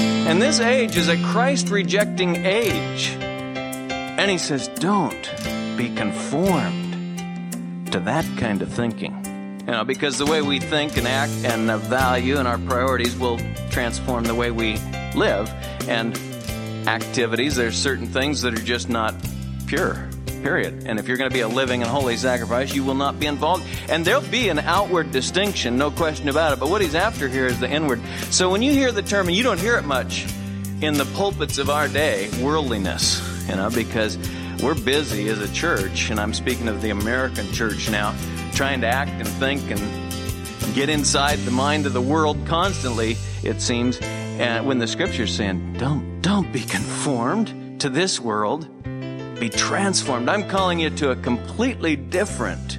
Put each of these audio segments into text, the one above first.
And this age is a Christ rejecting age. And he says, don't be conformed to that kind of thinking. You know, because the way we think and act and uh, value and our priorities will transform the way we live. And activities, there's certain things that are just not pure. Period. And if you're going to be a living and holy sacrifice, you will not be involved. And there'll be an outward distinction, no question about it. But what he's after here is the inward. So when you hear the term, and you don't hear it much in the pulpits of our day, worldliness, you know, because we're busy as a church, and I'm speaking of the American church now, trying to act and think and get inside the mind of the world constantly, it seems. And when the scripture's saying, don't, don't be conformed to this world, be transformed. I'm calling you to a completely different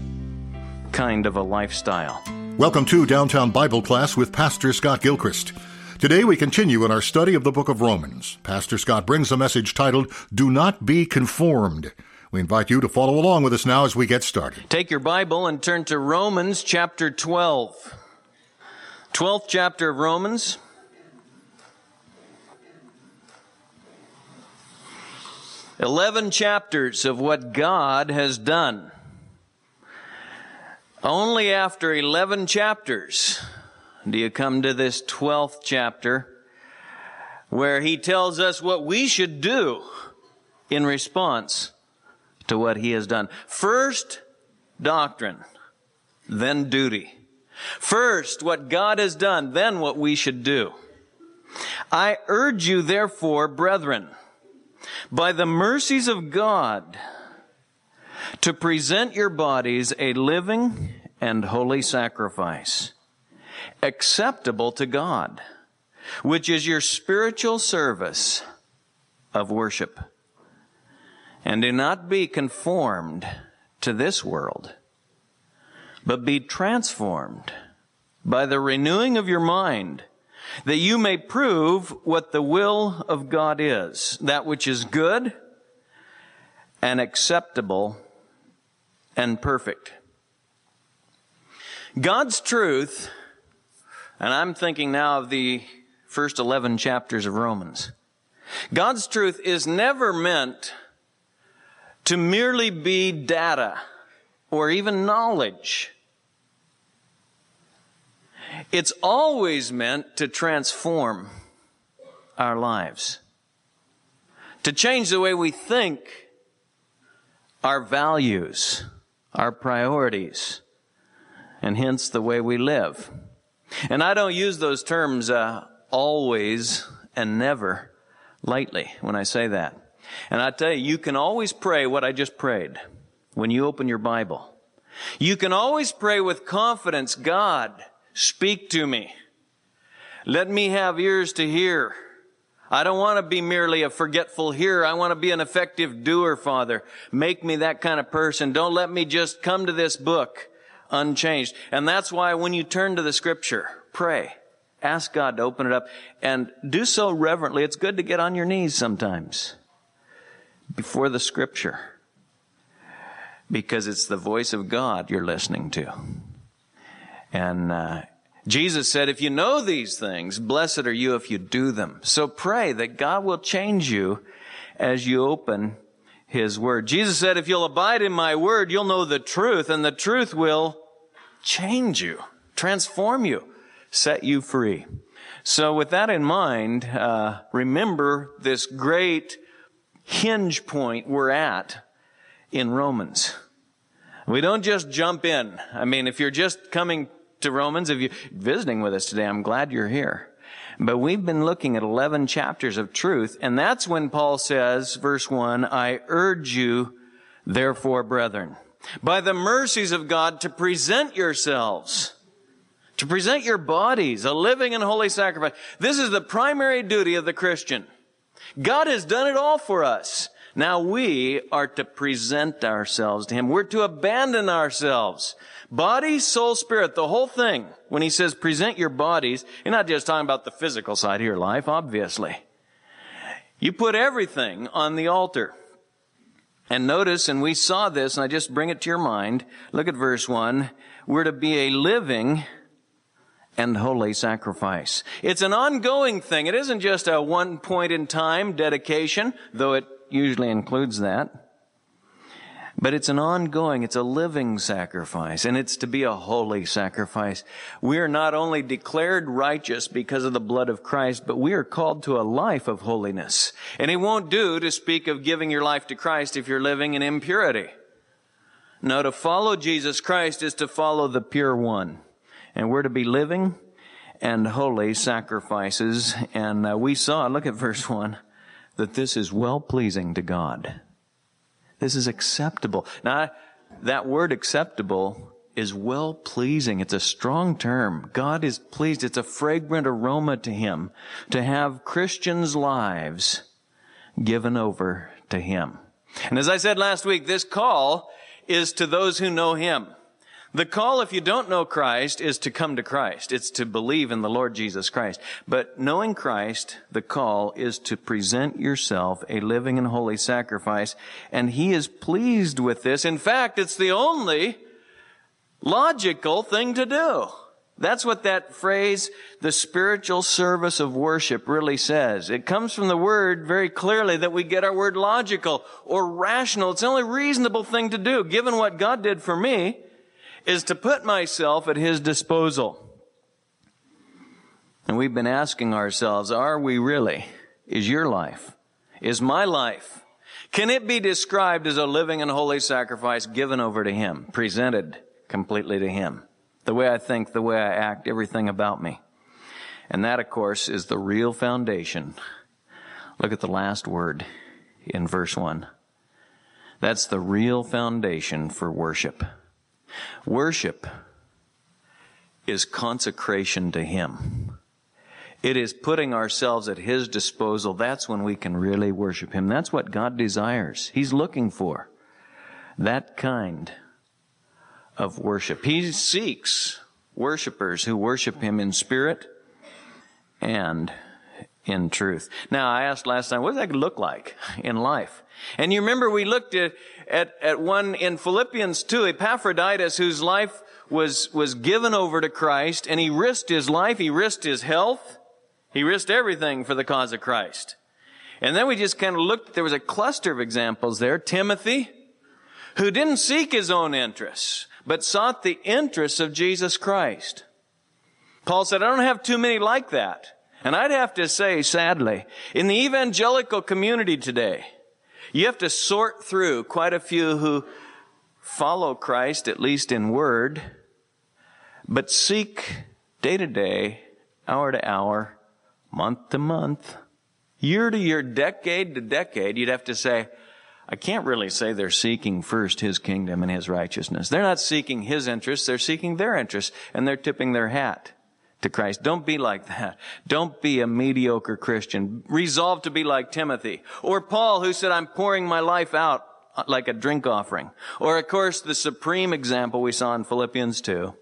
kind of a lifestyle. Welcome to Downtown Bible Class with Pastor Scott Gilchrist. Today we continue in our study of the book of Romans. Pastor Scott brings a message titled, Do Not Be Conformed. We invite you to follow along with us now as we get started. Take your Bible and turn to Romans chapter 12. 12th chapter of Romans. 11 chapters of what God has done. Only after 11 chapters do you come to this 12th chapter where he tells us what we should do in response to what he has done. First, doctrine, then duty. First, what God has done, then what we should do. I urge you, therefore, brethren, by the mercies of God to present your bodies a living and holy sacrifice, acceptable to God, which is your spiritual service of worship. And do not be conformed to this world, but be transformed by the renewing of your mind that you may prove what the will of God is, that which is good and acceptable and perfect. God's truth, and I'm thinking now of the first 11 chapters of Romans. God's truth is never meant to merely be data or even knowledge. It's always meant to transform our lives, to change the way we think, our values, our priorities, and hence the way we live. And I don't use those terms uh, always and never lightly when I say that. And I tell you, you can always pray what I just prayed when you open your Bible. You can always pray with confidence, God, Speak to me. Let me have ears to hear. I don't want to be merely a forgetful hearer. I want to be an effective doer, Father. Make me that kind of person. Don't let me just come to this book unchanged. And that's why when you turn to the scripture, pray. Ask God to open it up and do so reverently. It's good to get on your knees sometimes before the scripture because it's the voice of God you're listening to. And uh, Jesus said, if you know these things, blessed are you if you do them. So pray that God will change you as you open His Word. Jesus said, if you'll abide in my Word, you'll know the truth, and the truth will change you, transform you, set you free. So with that in mind, uh, remember this great hinge point we're at in Romans. We don't just jump in. I mean, if you're just coming to Romans. If you're visiting with us today, I'm glad you're here. But we've been looking at 11 chapters of truth, and that's when Paul says, verse 1, I urge you, therefore, brethren, by the mercies of God to present yourselves, to present your bodies, a living and holy sacrifice. This is the primary duty of the Christian. God has done it all for us. Now we are to present ourselves to Him. We're to abandon ourselves. Body, soul, spirit, the whole thing. When he says present your bodies, you're not just talking about the physical side of your life, obviously. You put everything on the altar. And notice, and we saw this, and I just bring it to your mind. Look at verse one. We're to be a living and holy sacrifice. It's an ongoing thing. It isn't just a one point in time dedication, though it usually includes that. But it's an ongoing, it's a living sacrifice, and it's to be a holy sacrifice. We are not only declared righteous because of the blood of Christ, but we are called to a life of holiness. And it won't do to speak of giving your life to Christ if you're living in impurity. No, to follow Jesus Christ is to follow the pure one. And we're to be living and holy sacrifices. And uh, we saw, look at verse 1, that this is well pleasing to God. This is acceptable. Now, that word acceptable is well pleasing. It's a strong term. God is pleased. It's a fragrant aroma to Him to have Christians' lives given over to Him. And as I said last week, this call is to those who know Him. The call, if you don't know Christ, is to come to Christ. It's to believe in the Lord Jesus Christ. But knowing Christ, the call is to present yourself a living and holy sacrifice. And He is pleased with this. In fact, it's the only logical thing to do. That's what that phrase, the spiritual service of worship, really says. It comes from the word very clearly that we get our word logical or rational. It's the only reasonable thing to do, given what God did for me is to put myself at His disposal. And we've been asking ourselves, are we really? Is your life? Is my life? Can it be described as a living and holy sacrifice given over to Him, presented completely to Him? The way I think, the way I act, everything about me. And that, of course, is the real foundation. Look at the last word in verse 1. That's the real foundation for worship. Worship is consecration to Him. It is putting ourselves at His disposal. That's when we can really worship Him. That's what God desires. He's looking for that kind of worship. He seeks worshipers who worship Him in spirit and in truth. Now, I asked last time, what does that look like in life? And you remember we looked at, at, at one in Philippians 2, Epaphroditus, whose life was, was given over to Christ, and he risked his life, he risked his health, he risked everything for the cause of Christ. And then we just kind of looked, there was a cluster of examples there. Timothy, who didn't seek his own interests, but sought the interests of Jesus Christ. Paul said, I don't have too many like that. And I'd have to say, sadly, in the evangelical community today, you have to sort through quite a few who follow Christ, at least in word, but seek day to day, hour to hour, month to month, year to year, decade to decade. You'd have to say, I can't really say they're seeking first His kingdom and His righteousness. They're not seeking His interests, they're seeking their interests, and they're tipping their hat to Christ. Don't be like that. Don't be a mediocre Christian. Resolve to be like Timothy. Or Paul who said, I'm pouring my life out like a drink offering. Or of course, the supreme example we saw in Philippians 2,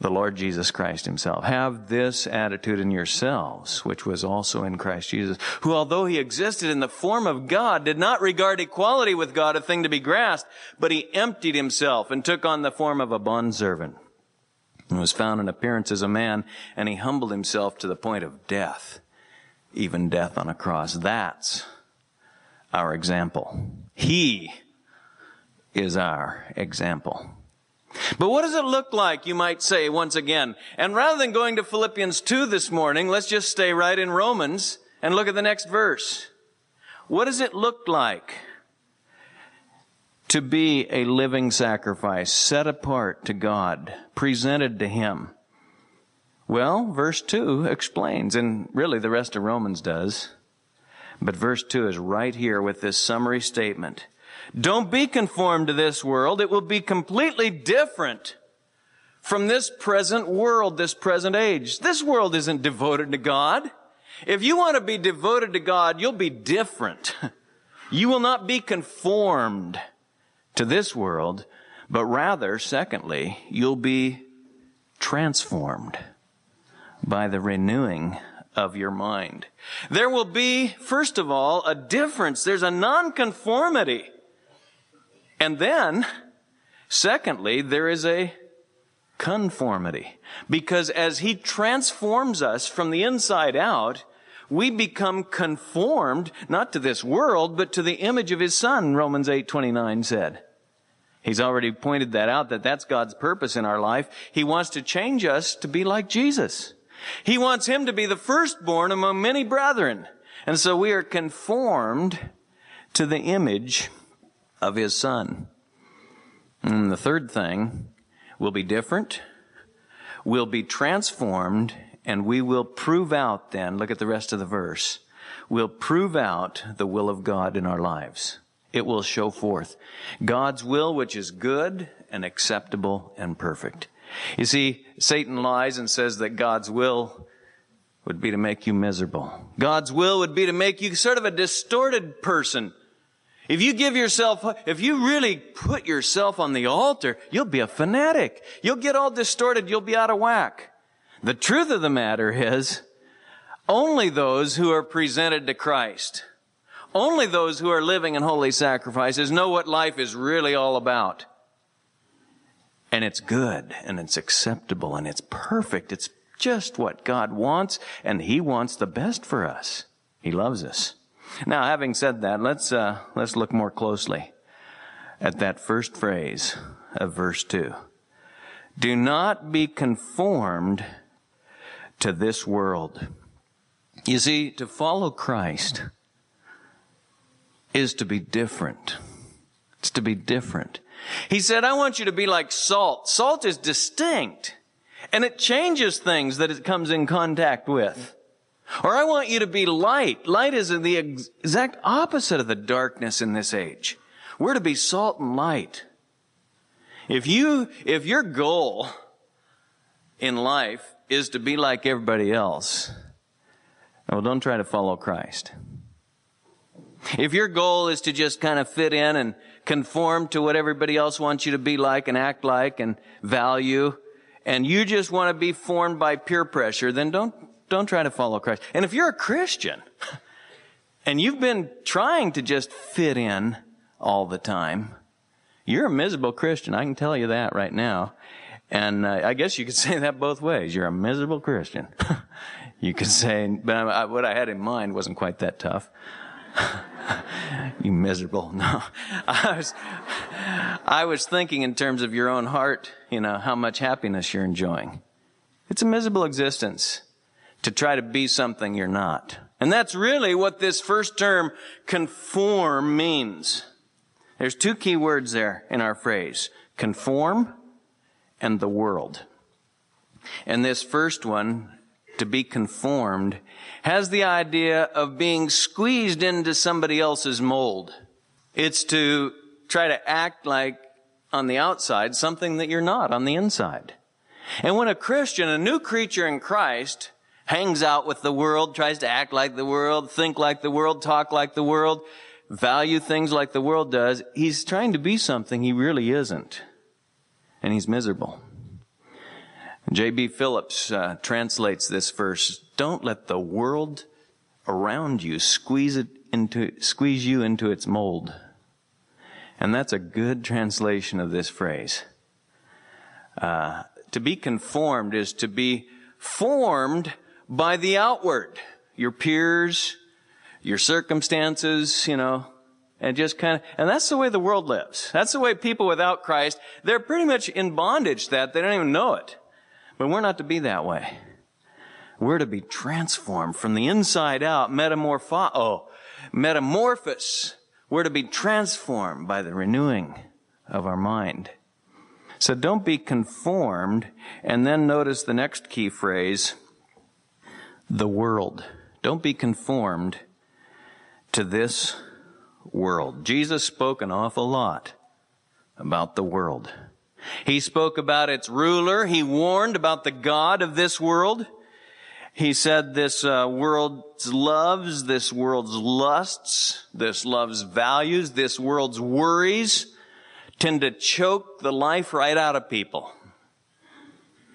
the Lord Jesus Christ himself. Have this attitude in yourselves, which was also in Christ Jesus, who although he existed in the form of God, did not regard equality with God a thing to be grasped, but he emptied himself and took on the form of a bondservant and was found in appearance as a man, and he humbled himself to the point of death, even death on a cross. That's our example. He is our example. But what does it look like, you might say, once again? And rather than going to Philippians 2 this morning, let's just stay right in Romans and look at the next verse. What does it look like to be a living sacrifice, set apart to God, presented to Him? Well, verse 2 explains, and really the rest of Romans does. But verse 2 is right here with this summary statement. Don't be conformed to this world. It will be completely different from this present world, this present age. This world isn't devoted to God. If you want to be devoted to God, you'll be different. You will not be conformed to this world, but rather, secondly, you'll be transformed by the renewing of your mind. There will be, first of all, a difference. There's a nonconformity. And then, secondly, there is a conformity. Because as He transforms us from the inside out, we become conformed, not to this world, but to the image of His Son, Romans 8, 29 said. He's already pointed that out, that that's God's purpose in our life. He wants to change us to be like Jesus. He wants Him to be the firstborn among many brethren. And so we are conformed to the image of His Son. And the third thing will be different, We'll be transformed, and we will prove out then, look at the rest of the verse, we'll prove out the will of God in our lives. It will show forth God's will, which is good and acceptable and perfect. You see, Satan lies and says that God's will would be to make you miserable. God's will would be to make you sort of a distorted person. If you give yourself, if you really put yourself on the altar, you'll be a fanatic. You'll get all distorted. You'll be out of whack. The truth of the matter is, only those who are presented to Christ, only those who are living in holy sacrifices know what life is really all about. And it's good and it's acceptable and it's perfect. It's just what God wants and He wants the best for us. He loves us. Now, having said that, let's, uh, let's look more closely at that first phrase of verse 2. Do not be conformed to this world. You see, to follow Christ is to be different. It's to be different. He said, I want you to be like salt. Salt is distinct and it changes things that it comes in contact with. Or I want you to be light. Light is the exact opposite of the darkness in this age. We're to be salt and light. If you, if your goal in life is to be like everybody else, well, don't try to follow Christ. If your goal is to just kind of fit in and conform to what everybody else wants you to be like and act like and value, and you just want to be formed by peer pressure, then don't, don't try to follow Christ. And if you're a Christian and you've been trying to just fit in all the time, you're a miserable Christian. I can tell you that right now. And uh, I guess you could say that both ways. You're a miserable Christian. you could say, but I, what I had in mind wasn't quite that tough. you miserable. No. I was, I was thinking in terms of your own heart, you know, how much happiness you're enjoying. It's a miserable existence to try to be something you're not. And that's really what this first term, conform, means. There's two key words there in our phrase. Conform and the world. And this first one, to be conformed, has the idea of being squeezed into somebody else's mold. It's to try to act like on the outside something that you're not on the inside. And when a Christian, a new creature in Christ, hangs out with the world, tries to act like the world, think like the world, talk like the world, value things like the world does, he's trying to be something he really isn't. And he's miserable. J.B. Phillips uh, translates this verse, don't let the world around you squeeze it into, squeeze you into its mold. And that's a good translation of this phrase. Uh, to be conformed is to be formed by the outward, your peers, your circumstances, you know, and just kind of, and that's the way the world lives. That's the way people without Christ, they're pretty much in bondage that they don't even know it. But we're not to be that way. We're to be transformed from the inside out, metamorpho, oh, metamorphosis. We're to be transformed by the renewing of our mind. So don't be conformed. And then notice the next key phrase, the world. Don't be conformed to this world. Jesus spoke an awful lot about the world. He spoke about its ruler. He warned about the God of this world. He said this uh, world's loves, this world's lusts, this love's values, this world's worries tend to choke the life right out of people.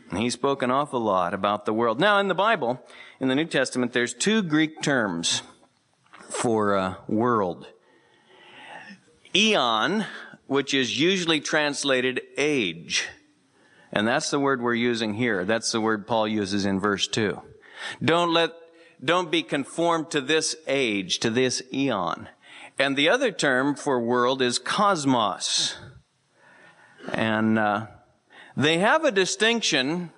And he spoke an awful lot about the world. Now, in the Bible, in the New Testament, there's two Greek terms for uh, world. Eon, which is usually translated age. And that's the word we're using here. That's the word Paul uses in verse 2. Don't let, don't be conformed to this age, to this eon. And the other term for world is cosmos. And uh, they have a distinction,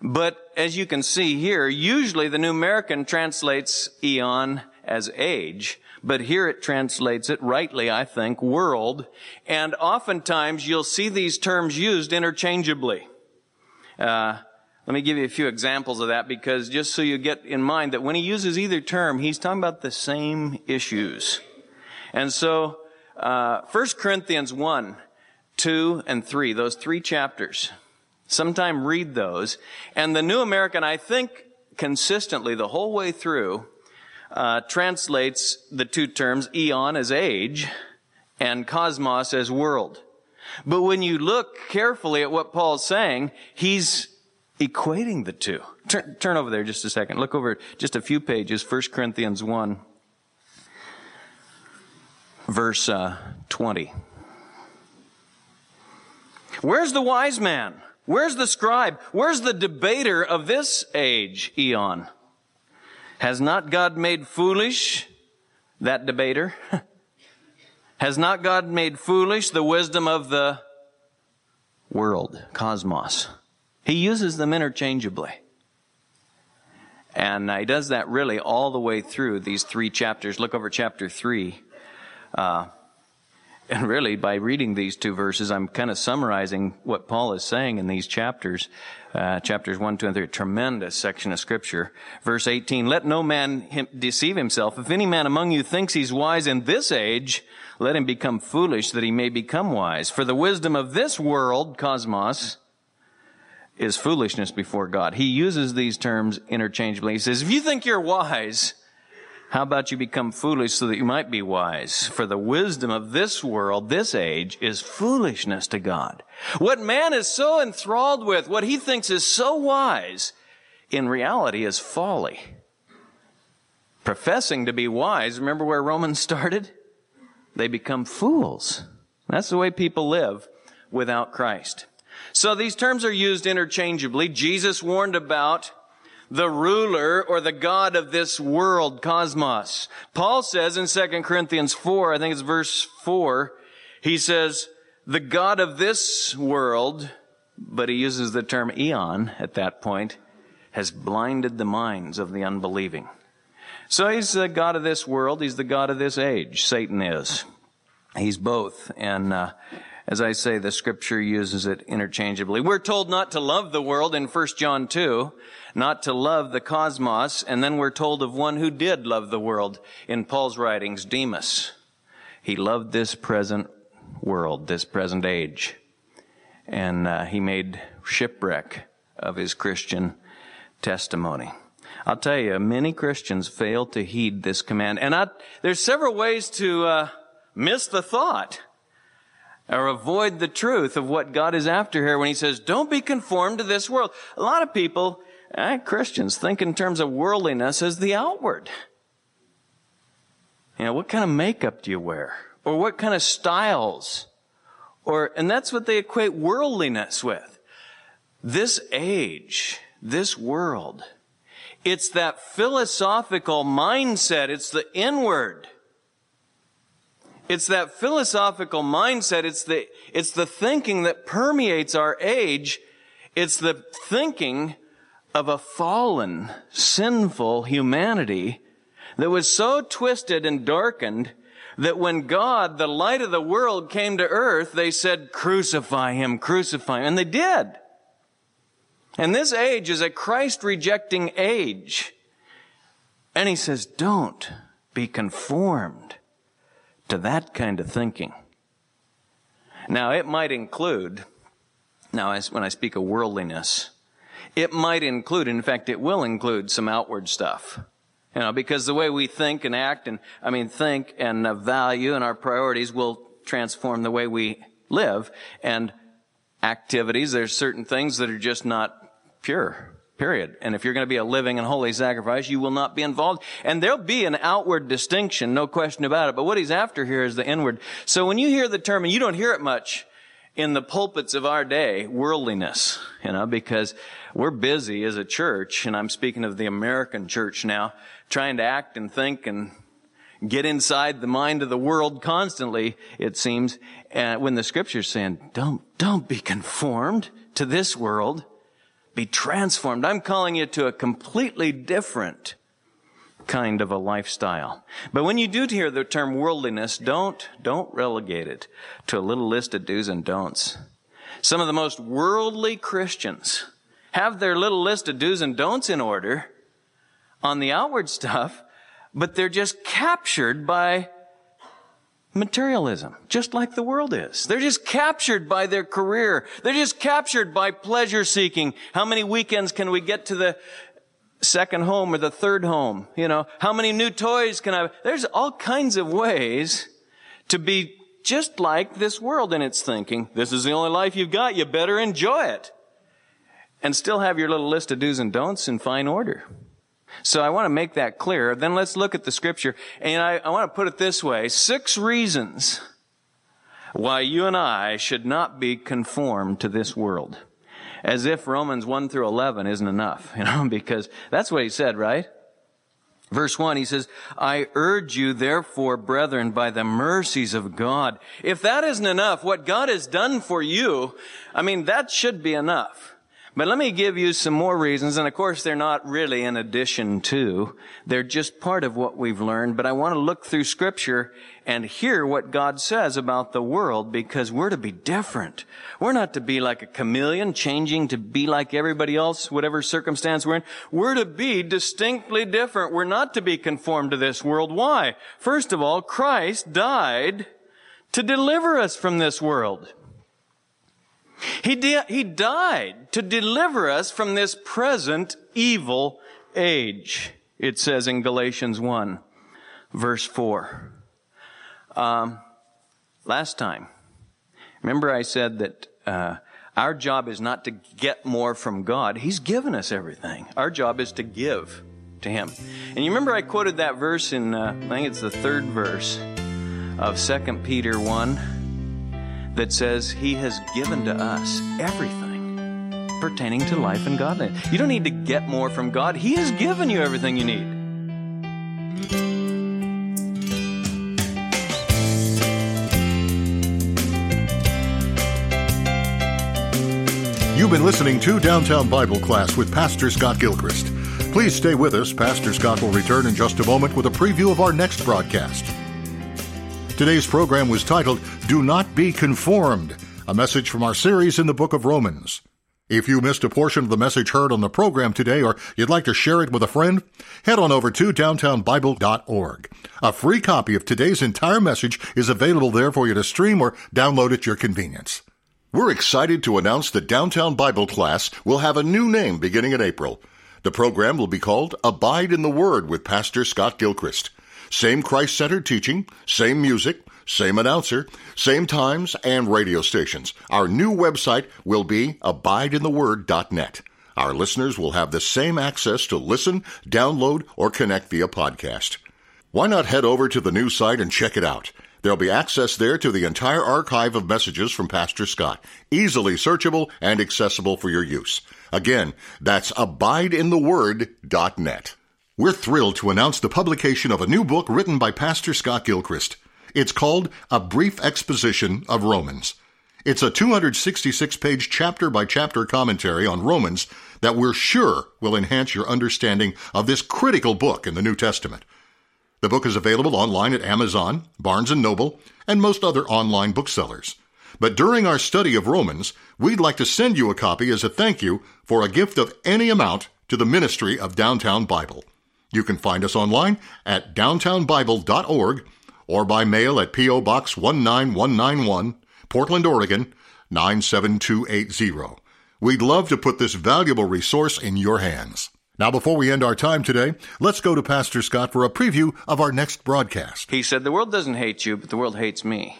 but as you can see here, usually the New American translates eon as age, but here it translates it rightly, I think, world. And oftentimes you'll see these terms used interchangeably. Uh, let me give you a few examples of that because just so you get in mind that when he uses either term, he's talking about the same issues. And so, uh, 1 Corinthians 1, 2, and 3, those three chapters, sometime read those. And the New American, I think, consistently the whole way through, uh, translates the two terms eon as age and cosmos as world. But when you look carefully at what Paul's saying, he's equating the two. Turn, turn over there just a second. Look over just a few pages, 1 Corinthians 1, verse uh, 20. Where's the wise man? Where's the scribe? Where's the debater of this age, eon? Has not God made foolish that debater? Has not God made foolish the wisdom of the world, cosmos? He uses them interchangeably. And he does that really all the way through these three chapters. Look over chapter three. Uh, and really, by reading these two verses, I'm kind of summarizing what Paul is saying in these chapters. Uh, chapters 1, 2, and 3, a tremendous section of scripture. Verse 18, let no man him deceive himself. If any man among you thinks he's wise in this age, let him become foolish that he may become wise. For the wisdom of this world, cosmos, is foolishness before God. He uses these terms interchangeably. He says, if you think you're wise, how about you become foolish so that you might be wise? For the wisdom of this world, this age, is foolishness to God. What man is so enthralled with, what he thinks is so wise, in reality is folly. Professing to be wise, remember where Romans started? They become fools. That's the way people live without Christ. So these terms are used interchangeably. Jesus warned about the ruler or the God of this world, cosmos. Paul says in 2 Corinthians 4, I think it's verse 4, he says, the God of this world, but he uses the term eon at that point, has blinded the minds of the unbelieving. So he's the God of this world, he's the God of this age, Satan is. He's both. And, uh, as I say, the scripture uses it interchangeably. We're told not to love the world in 1 John 2, not to love the cosmos, and then we're told of one who did love the world in Paul's writings, Demas. He loved this present world, this present age, and uh, he made shipwreck of his Christian testimony. I'll tell you, many Christians fail to heed this command, and I, there's several ways to uh, miss the thought or avoid the truth of what God is after here when he says, don't be conformed to this world. A lot of people, eh, Christians, think in terms of worldliness as the outward. You know, what kind of makeup do you wear? Or what kind of styles? Or, and that's what they equate worldliness with. This age, this world, it's that philosophical mindset. It's the inward it's that philosophical mindset. It's the, it's the thinking that permeates our age. It's the thinking of a fallen, sinful humanity that was so twisted and darkened that when God, the light of the world, came to earth, they said, crucify him, crucify him. And they did. And this age is a Christ rejecting age. And he says, don't be conformed to that kind of thinking. Now, it might include, now, as when I speak of worldliness, it might include, in fact, it will include some outward stuff. You know, because the way we think and act and, I mean, think and value and our priorities will transform the way we live and activities. There's certain things that are just not pure. Period. And if you're going to be a living and holy sacrifice, you will not be involved. And there'll be an outward distinction, no question about it. But what he's after here is the inward. So when you hear the term, and you don't hear it much in the pulpits of our day worldliness, you know, because we're busy as a church, and I'm speaking of the American church now, trying to act and think and get inside the mind of the world constantly, it seems, uh, when the scripture's saying, don't, don't be conformed to this world, be transformed. I'm calling you to a completely different kind of a lifestyle. But when you do hear the term worldliness, don't, don't relegate it to a little list of do's and don'ts. Some of the most worldly Christians have their little list of do's and don'ts in order on the outward stuff, but they're just captured by materialism, just like the world is. They're just captured by their career. They're just captured by pleasure seeking. How many weekends can we get to the second home or the third home? You know, how many new toys can I, there's all kinds of ways to be just like this world in its thinking. This is the only life you've got. You better enjoy it. And still have your little list of do's and don'ts in fine order. So I want to make that clear. Then let's look at the scripture. And I, I want to put it this way. Six reasons why you and I should not be conformed to this world. As if Romans 1 through 11 isn't enough, you know, because that's what he said, right? Verse 1, he says, I urge you therefore, brethren, by the mercies of God. If that isn't enough, what God has done for you, I mean, that should be enough. But let me give you some more reasons, and of course they're not really in addition to. They're just part of what we've learned, but I want to look through scripture and hear what God says about the world because we're to be different. We're not to be like a chameleon, changing to be like everybody else, whatever circumstance we're in. We're to be distinctly different. We're not to be conformed to this world. Why? First of all, Christ died to deliver us from this world. He, di- he died to deliver us from this present evil age. It says in Galatians 1, verse 4. Um, last time, remember I said that uh, our job is not to get more from God. He's given us everything. Our job is to give to Him. And you remember I quoted that verse in, uh, I think it's the third verse of 2 Peter 1 that says He has given to us everything pertaining to life and godliness. You don't need to get more from God, He has given you everything you need. You've been listening to Downtown Bible Class with Pastor Scott Gilchrist. Please stay with us. Pastor Scott will return in just a moment with a preview of our next broadcast. Today's program was titled Do Not Be Conformed, a message from our series in the book of Romans. If you missed a portion of the message heard on the program today or you'd like to share it with a friend, head on over to downtownbible.org. A free copy of today's entire message is available there for you to stream or download at your convenience. We're excited to announce that Downtown Bible Class will have a new name beginning in April. The program will be called Abide in the Word with Pastor Scott Gilchrist. Same Christ centered teaching, same music, same announcer, same times, and radio stations. Our new website will be abideintheword.net. Our listeners will have the same access to listen, download, or connect via podcast. Why not head over to the new site and check it out? There'll be access there to the entire archive of messages from Pastor Scott, easily searchable and accessible for your use. Again, that's abideintheword.net. We're thrilled to announce the publication of a new book written by Pastor Scott Gilchrist. It's called A Brief Exposition of Romans. It's a 266 page chapter by chapter commentary on Romans that we're sure will enhance your understanding of this critical book in the New Testament. The book is available online at Amazon, Barnes & Noble, and most other online booksellers. But during our study of Romans, we'd like to send you a copy as a thank you for a gift of any amount to the ministry of Downtown Bible. You can find us online at downtownbible.org or by mail at P.O. Box 19191, Portland, Oregon 97280. We'd love to put this valuable resource in your hands. Now, before we end our time today, let's go to Pastor Scott for a preview of our next broadcast. He said, The world doesn't hate you, but the world hates me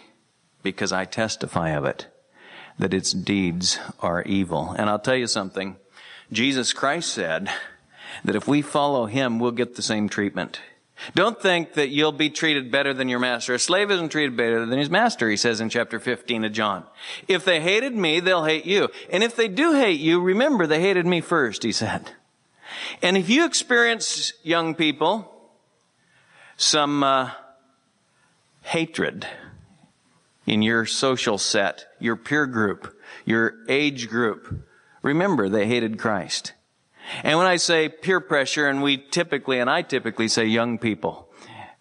because I testify of it, that its deeds are evil. And I'll tell you something. Jesus Christ said, that if we follow him, we'll get the same treatment. Don't think that you'll be treated better than your master. A slave isn't treated better than his master, he says in chapter 15 of John. If they hated me, they'll hate you. And if they do hate you, remember they hated me first, he said. And if you experience, young people, some uh, hatred in your social set, your peer group, your age group, remember they hated Christ. And when I say peer pressure, and we typically, and I typically say young people,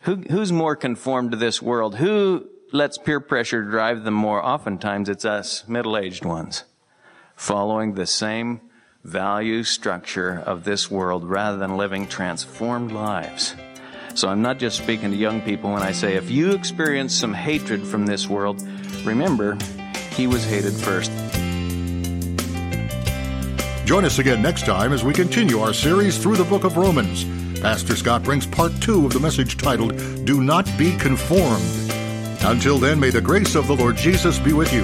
who, who's more conformed to this world? Who lets peer pressure drive them more? Oftentimes it's us, middle-aged ones, following the same value structure of this world rather than living transformed lives. So I'm not just speaking to young people when I say if you experience some hatred from this world, remember, he was hated first. Join us again next time as we continue our series through the book of Romans. Pastor Scott brings part two of the message titled, Do Not Be Conformed. Until then, may the grace of the Lord Jesus be with you.